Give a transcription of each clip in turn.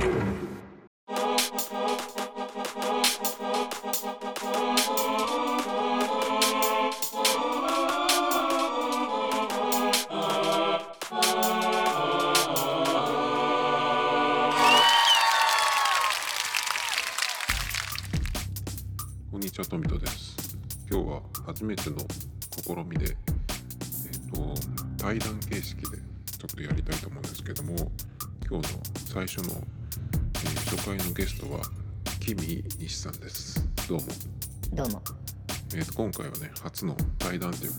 こんにちは、トミトです。今日は初めての試みで、えっ、と、対談形式でちょっとやりたいと思うんですけども、今日の最初の、初回のゲストは、キミ西さんです。どうも。どうも。えーと今回はね、初の対談という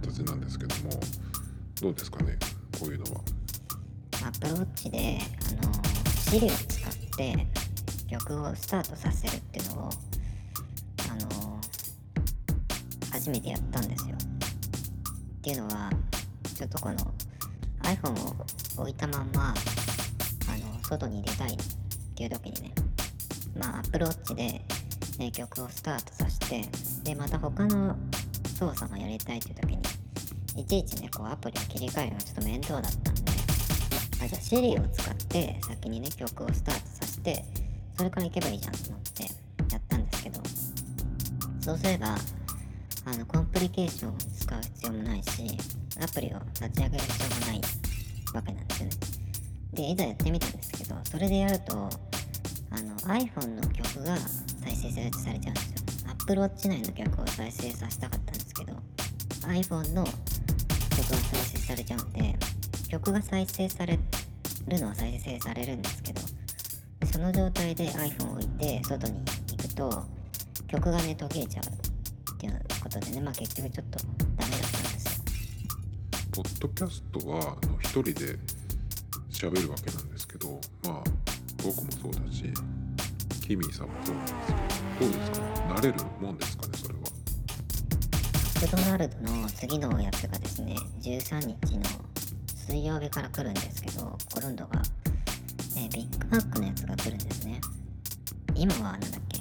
形なんですけども、どうですかね、こういうのは。アップルウォッチで、あの、シリを使って曲をスタートさせるっていうのを、あの、初めてやったんですよ。っていうのは、ちょっとこの iPhone を置いたまんま、あの、外に出たいっていう時にね、まあ、Apple Watch で、ね、曲をスタートさせて、で、また他の操作もやりたいっていう時に、いちいちね、こうアプリを切り替えるのがちょっと面倒だったんで、あ、じゃあ Siri を使って先にね、曲をスタートさせて、それから行けばいいじゃんと思ってやったんですけど、そうすれば、あの、コンプリケーションを使う必要もないし、アプリを立ち上げる必要もないわけなんですよね。で、いざやってみたんですけど、それでやると、あの、iPhone の曲が再生されちゃうんですよ。Apple Watch 内の曲を再生させたかったんですけど、iPhone の曲が再生されちゃうんで、曲が再生されるのは再生されるんですけど、その状態で iPhone を置いて外に行くと、曲がね、途切れちゃうっていうことでね、まあ結局ちょっとダメだったんですよ。ポッドキャストはあの一人で喋るわけなんですけどまあ僕もそうだしキミーさんもそうなんですけどどうですか慣れるもんですかねそれは。マクドナルドの次のやつがですね、13日の水曜日から来るんですけど、今度が、えビッグマックのやつが来るんですね。今はなんだっけ？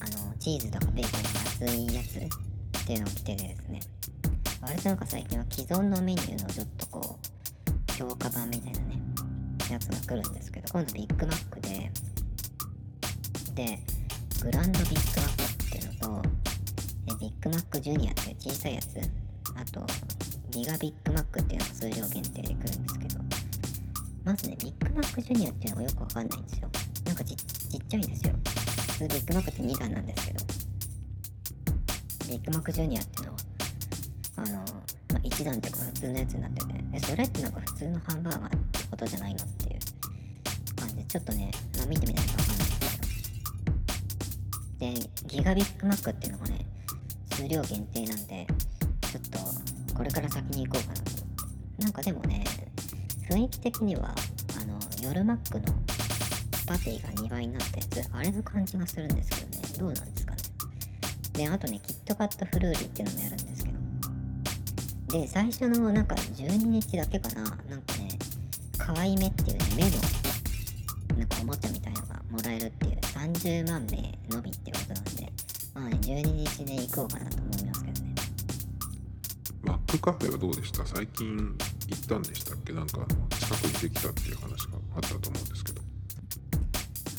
あの、チーズとかベーコンの安いやつっていうのを着ててですね、割となんか最近は既存のメニューのちょっとこう、強化版みたいなね、やつが来るんですけど、今度ビッグマックで、で、グランドビッグマックっていうのと、えビッグマックジュニアっていう小さいやつ、あと、ギガビッグマックっていうのが数量限定で来るんですけど、まずね、ビッグマックジュニアっていうのがよくわかんないんですよ。なんかちっちゃいんですよ。普通ビッグマックって2段なんですけど、ビッグマックジュニアっていうのは、あの、まあ、1段っていうか普通のやつになってて、それってなんか普通のハンバーガーことじゃないのっていう感じで、ちょっとね、まあ、見てみないとわかんないんですけど。で、ギガビッグマックっていうのがね、数量限定なんで、ちょっと、これから先に行こうかなと思って。なんかでもね、雰囲気的には、あの、夜マックのパティが2倍になったやつ、あれの感じがするんですけどね、どうなんですかね。で、あとね、キットカットフルーリーっていうのもやるんですけど。で、最初のなんか12日だけかな、なんかね、可愛い目っていうね、目の、なんかおもちゃみたいのがもらえるっていう、30万名のみってことなんで、まあね、12日で行こうかなと思いますけどね。マックカフェはどうでした？最近行ったんでしたっけ？なんか近くにできたっていう話があったと思うんですけど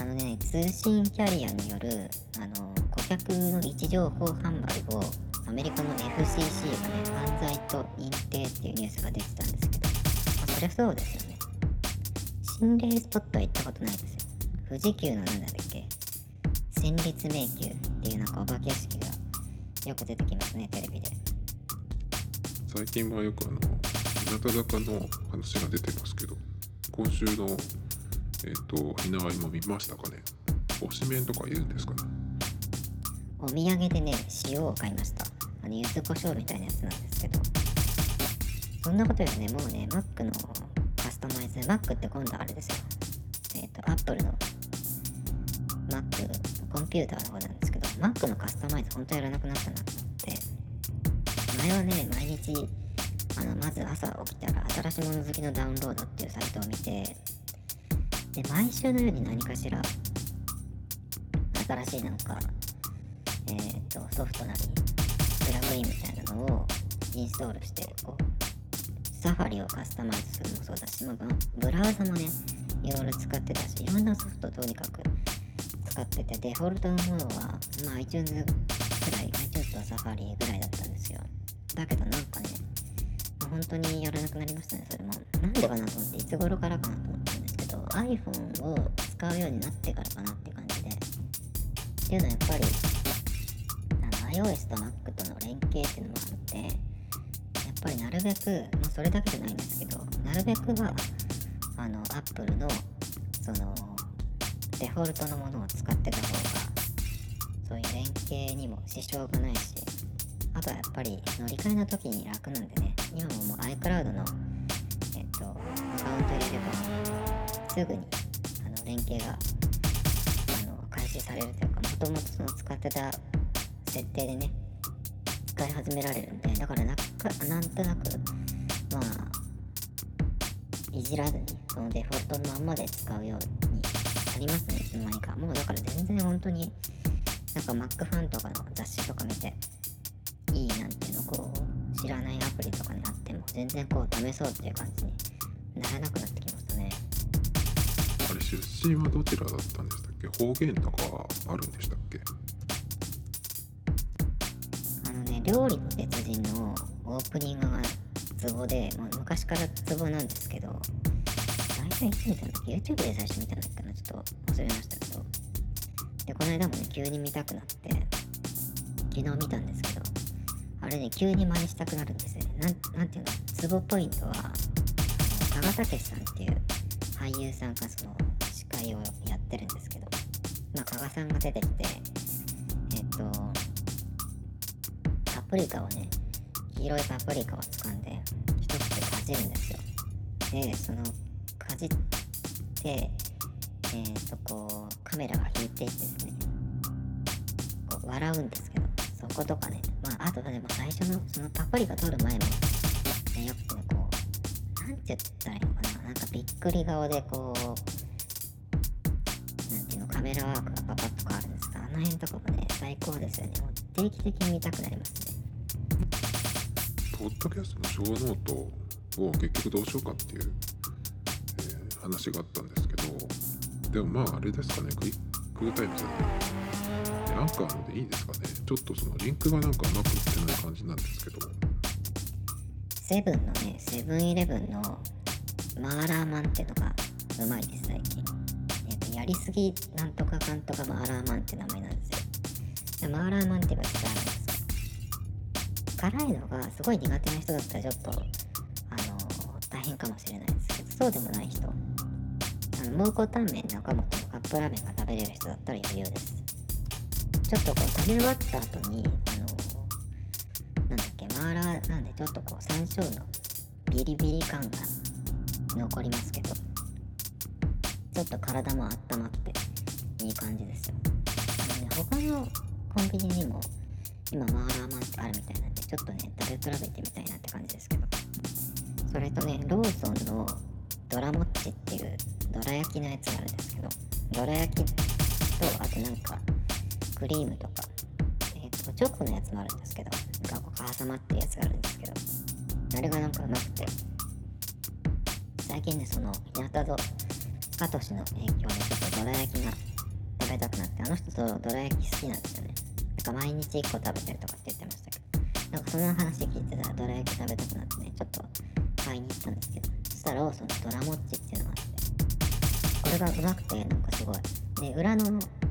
あのね、通信キャリアによる、あの、顧客の位置情報販売を、アメリカの FCC がね、犯罪と認定っていうニュースが出てたんですけど、まあ、そりゃそうですよね。心霊スポットは行ったことないですよ。富士急のなんだっけ？戦慄迷宮っていうなんかお化け屋敷がよく出てきますね、テレビで。最近はよくあの日向坂の話が出てますけど今週のえっ、とひなわりも見ましたかね？推しメンとかいるんですかね？お土産でね、塩を買いました。あの、柚子胡椒みたいなやつなんですけど。そんなことよりね、もうね、Mac のカスタマイズ、Mac って今度あれですよ。えっ、と、Apple の Mac、コンピューターの方なんですけど、Mac のカスタマイズ本当やらなくなったなと思って。前はね、毎日、あの、まず朝起きたら、新しいもの好きのダウンロードっていうサイトを見て、で、毎週のように何かしら、新しいなんか、えー、とソフトなりプラグインみたいなのをインストールしてこうサファリをカスタマイズするのもそうだし、まあ、ブラウザもねいろいろ使ってたしいろんなソフトとにかく使っててデフォルトのものは、まあ、iTunes くらい iTunes とサファリぐらいだったんですよ。だけどなんかね、本当にやらなくなりましたねそれも。なんでかなと思っていつ頃からかなと思ったんですけど iPhone を使うようになってからかなって感じで。っていうのはやっぱりあの iOS と Mac との連携っていうのもあってっぱりなるべく、まあ、それだけじゃないんですけどなるべくはあの Apple のそのデフォルトのものを使ってた方がそういう連携にも支障がないしあとはやっぱり乗り換えの時に楽なんでね今ももう iCloud のえっとアカウント入れればすぐにあの連携があの開始されるというかもともとその使ってた設定でね使い始められるんでだからなかなんとなくまあいじらずにそのデフォルトのまんまで使うようになりますね。いつの間にかもうだから全然本当になんか Mac ファンとかの雑誌とか見ていいなんていうのこう知らないアプリとかにあっても全然こう試そうっていう感じにならなくなってきましたね。あれ出身はどちらだったんでしたっけ方言とかはあるんでしたっけ？あのね料理の別人のオープニングがツボで、まあ、昔からツボなんですけど大体いつ見たんだっけ YouTube で最初見たんだっけなちょっと忘れましたけど。でこの間もね急に見たくなって昨日見たんですけどあれね急に真似したくなるんですよね。なんていうのツボポイントは加賀武さんっていう俳優さんがその司会をやってるんですけどまあ加賀さんが出てきてえっとパプリカをね黄色いパプリカを掴んで一口かじるんですよ。でそのかじってえー、とこうカメラが引いていってですねこう笑うんですけどそことかねまああとでも最初のそのパプリカ取る前も、ね、よくねこうなんて言ったらいいのかななんかびっくり顔でこうなんていうのカメラワークがパパッと変わるんですかあの辺とかもね最高ですよね。もう定期的に見たくなりますね。ポッドキャストのショーノートを結局どうしようかっていう、えー話があったんですけどでもまああれですかねクイックタイムズででアンカーのでいいですかねちょっとそのリンクがなんかうまくいってない感じなんですけどセブンのね、セブンイレブンのマーラーマンってのがうまいです、最近。えっと、やりすぎなんとかかんとかマーラーマンって名前なんですよ。マーラーマンって言えば伝わるんです。辛いのがすごい苦手な人だったらちょっと、あの大変かもしれないですけど、そうでもない人。あの、蒙古タンメン中本のカップラーメンが食べれる人だったら余裕です。ちょっとこう食べ終わった後に、あのなんだっけ、マーラーなんでちょっとこう山椒のビリビリ感が残りますけど、ちょっと体も温まっていい感じですよ。他のコンビニにも今マーラーマンってあるみたいなんで、ちょっとね、食べ比べてみたいなって感じですけど。それとね、ローソンのドラモッチっていうドラ焼きのやつがあるんですけど、ドラ焼きと、あとなんか、クリームとか、えっ、と、チョコのやつもあるんですけど、なんかこう挟まってるやつがあるんですけど、あれがなんかうまくて、最近ね、その、日向とカトシの影響でちょっとドラ焼きが食べたくなって、あの人とドラ焼き好きなんですよね。なんか毎日1個食べてるとかって言ってましたけど、なんかその話聞いてたらドラ焼き食べたくなってね、ちょっと買いに行ったんですけど、そしたらローソンのドラモッチっていうのがあって、これがうまくて、なんかすごい。で、裏の、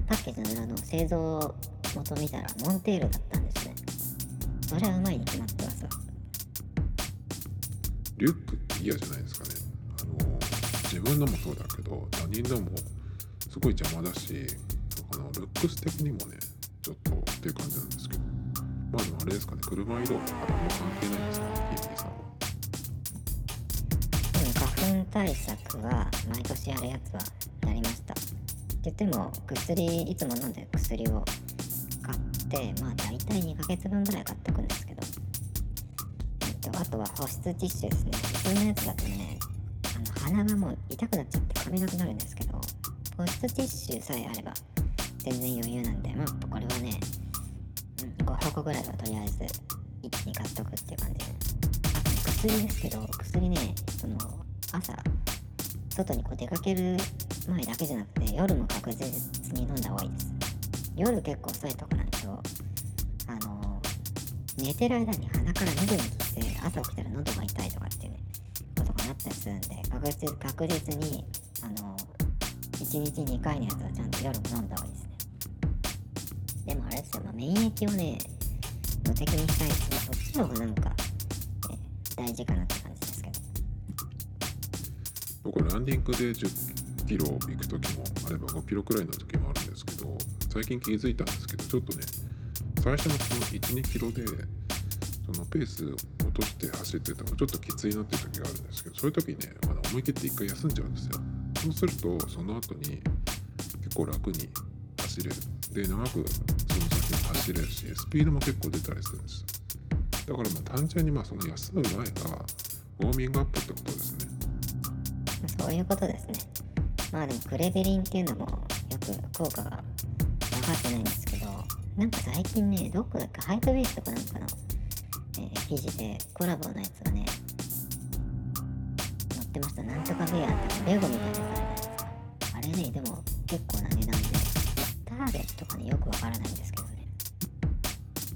パッケージの裏の製造元見たら、モンテールだったんですね。それはうまいに決まってますわ。リュックって嫌じゃないですかねあの自分のもそうだけど他人のもすごい邪魔だしあのルックス的にもねちょっとっていう感じなんですけど。まあでもあれですかね車移動とかあんま関係ないんですかねキーミーさん。はでも花粉対策は毎年やるやつはやりました。って言っても薬いつも飲んでる薬を買ってまあ大体2ヶ月分ぐらい買っておくんですけど、えっと、あとは保湿ティッシュですね。普通のやつだとねあの鼻がもう痛くなっちゃって噛めなくなるんですけど保湿ティッシュさえあれば全然余裕なんでまあこれはね、5箱ぐらいはとりあえず一気に買っとくっていう感じ。であと薬ですけど薬ねその朝外にこう出かける前だけじゃなくて夜も確実に飲んだ方がいいです。夜結構遅いとこないとあの寝てる間に鼻から緑に来て朝起きたら喉が痛いとかっていうねことがなったりするんで確実確実にあの1日2回のやつはちゃんと夜も飲んだ方がいいですね。でもあれですよ、まあ、免疫をね無敵にしたいですねそっちの方がなんか、ね、大事かなって感じですけど。僕ランニングで10キロ行く時もあれば5キロくらいの時もあるんですけど最近気づいたんですけどちょっとね最初のその12キロでそのペースを落として走っててもちょっときついなっていう時があるんですけどそういう時にね、まだ思い切って一回休んじゃうんですよ。そうするとその後に結構楽に走れる。で長く走れるしスピードも結構出たりするんですだからまあ単純にまあその休む前がウォーミングアップってことですねそういうことですね。まあでもクレベリンっていうのもよく効果が分かってないんですけど、なんか最近ね、どこだっけ、ハイトベースとかなんかの、えー記事でコラボのやつがね、載ってました。なんとかベアってレゴみたいなやつあるじゃないですか。あれね、でも結構な値段で、ターゲットとかね、よくわからないんですけど。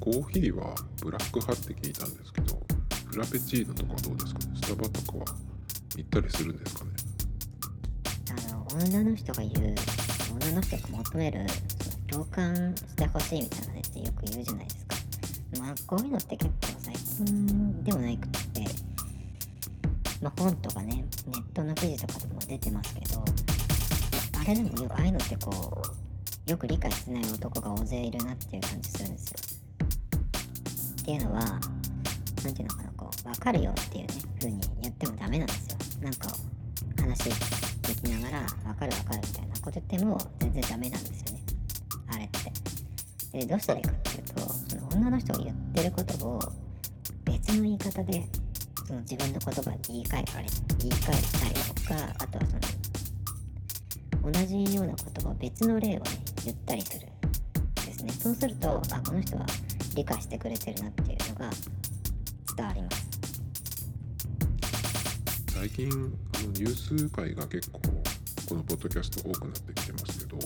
コーヒーはブラック派って聞いたんですけどフラペチーノとかどうですかね？スタバとかは行ったりするんですかね？あの女の人が言う女の人が求めるその共感してほしいみたいなねってよく言うじゃないですか。まあこういうのって結構最近でもないくってまあ本とかねネットの記事とかでも出てますけどあれでもああいうのってこうよく理解してない男が大勢いるなっていう感じするんですよ。っていうのはなんていうのかなこう分かるよっていうね風に言ってもダメなんですよ。なんか話できながら分かる分かるみたいなこと言っても全然ダメなんですよね。あれって。でどうしたらいいかっていうとその女の人が言ってることを別の言い方でその自分の言葉に言い換えたり言い換えたりとかあとはその同じような言葉を別の例をね言ったりするですね。そうするとあこの人は理解してくれてるなっていうのが伝わります最近あのニュース界が結構このポッドキャスト多くなってきてますけど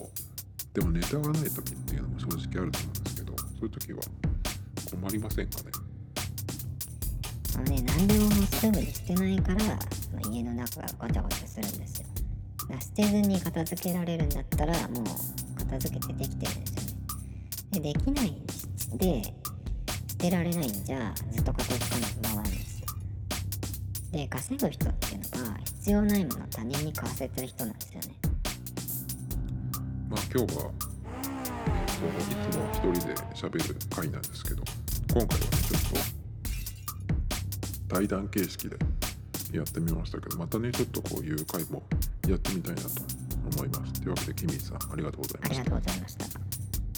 でもネタがない時っていうのも正直あると思うんですけどそういう時は困りませんかね？あのね、何でもすぐに捨てないから、その家の中がごちゃごちゃするんですよ。捨てずに片付けられるんだったら、もう片付けてできてるんですよね。で、できないで、捨てられないんじゃ、ずっと片付かないままなんですよ。で、稼ぐ人っていうのが、必要ないものを他人に買わせてる人なんですよね。まあ今日は、えっといつも一人で喋る回なんですけど今回はねちょっと対談形式でやってみましたけどまたねちょっとこういう回もやってみたいなと思いますというわけでキミさんありがとうございましたありがとうございました。